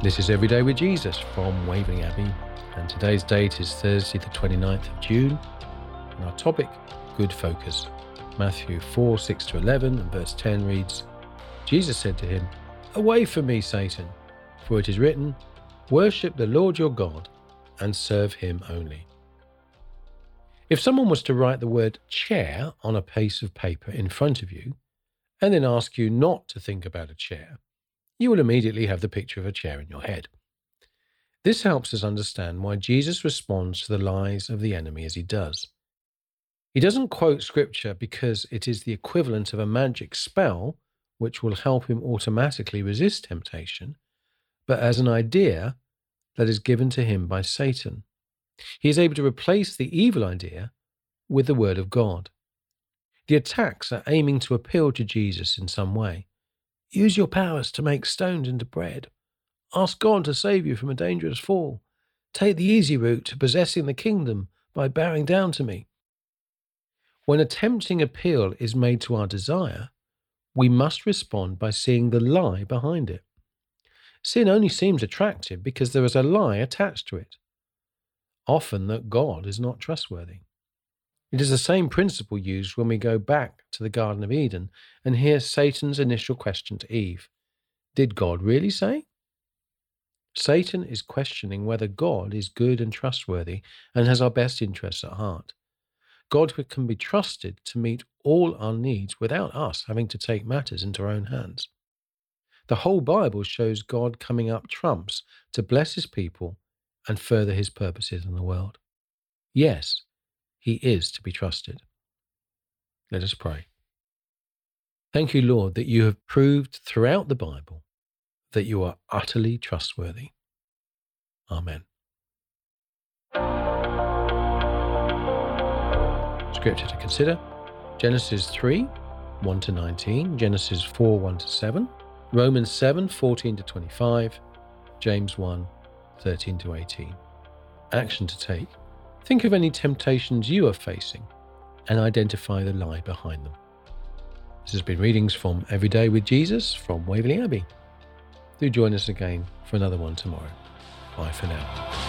This is Everyday with Jesus from Waverley Abbey, and today's date is Thursday, the 29th of June, and our topic, Good Focus. Matthew 4 6 to 11 and verse 10 reads Jesus said to him, Away from me, Satan, for it is written, Worship the Lord your God and serve him only. If someone was to write the word chair on a piece of paper in front of you, and then ask you not to think about a chair, you will immediately have the picture of a chair in your head. This helps us understand why Jesus responds to the lies of the enemy as he does. He doesn't quote scripture because it is the equivalent of a magic spell which will help him automatically resist temptation, but as an idea that is given to him by Satan. He is able to replace the evil idea with the Word of God. The attacks are aiming to appeal to Jesus in some way. Use your powers to make stones into bread. Ask God to save you from a dangerous fall. Take the easy route to possessing the kingdom by bowing down to me. When a tempting appeal is made to our desire, we must respond by seeing the lie behind it. Sin only seems attractive because there is a lie attached to it often that God is not trustworthy. It is the same principle used when we go back to the Garden of Eden and hear Satan's initial question to Eve Did God really say? Satan is questioning whether God is good and trustworthy and has our best interests at heart. God can be trusted to meet all our needs without us having to take matters into our own hands. The whole Bible shows God coming up trumps to bless his people and further his purposes in the world. Yes, he is to be trusted. Let us pray. Thank you, Lord, that you have proved throughout the Bible that you are utterly trustworthy. Amen. Scripture to consider Genesis 3 1 to 19, Genesis 4 1 to 7, Romans 7 14 to 25, James 1 13 to 18. Action to take. Think of any temptations you are facing and identify the lie behind them. This has been readings from Everyday with Jesus from Waverley Abbey. Do join us again for another one tomorrow. Bye for now.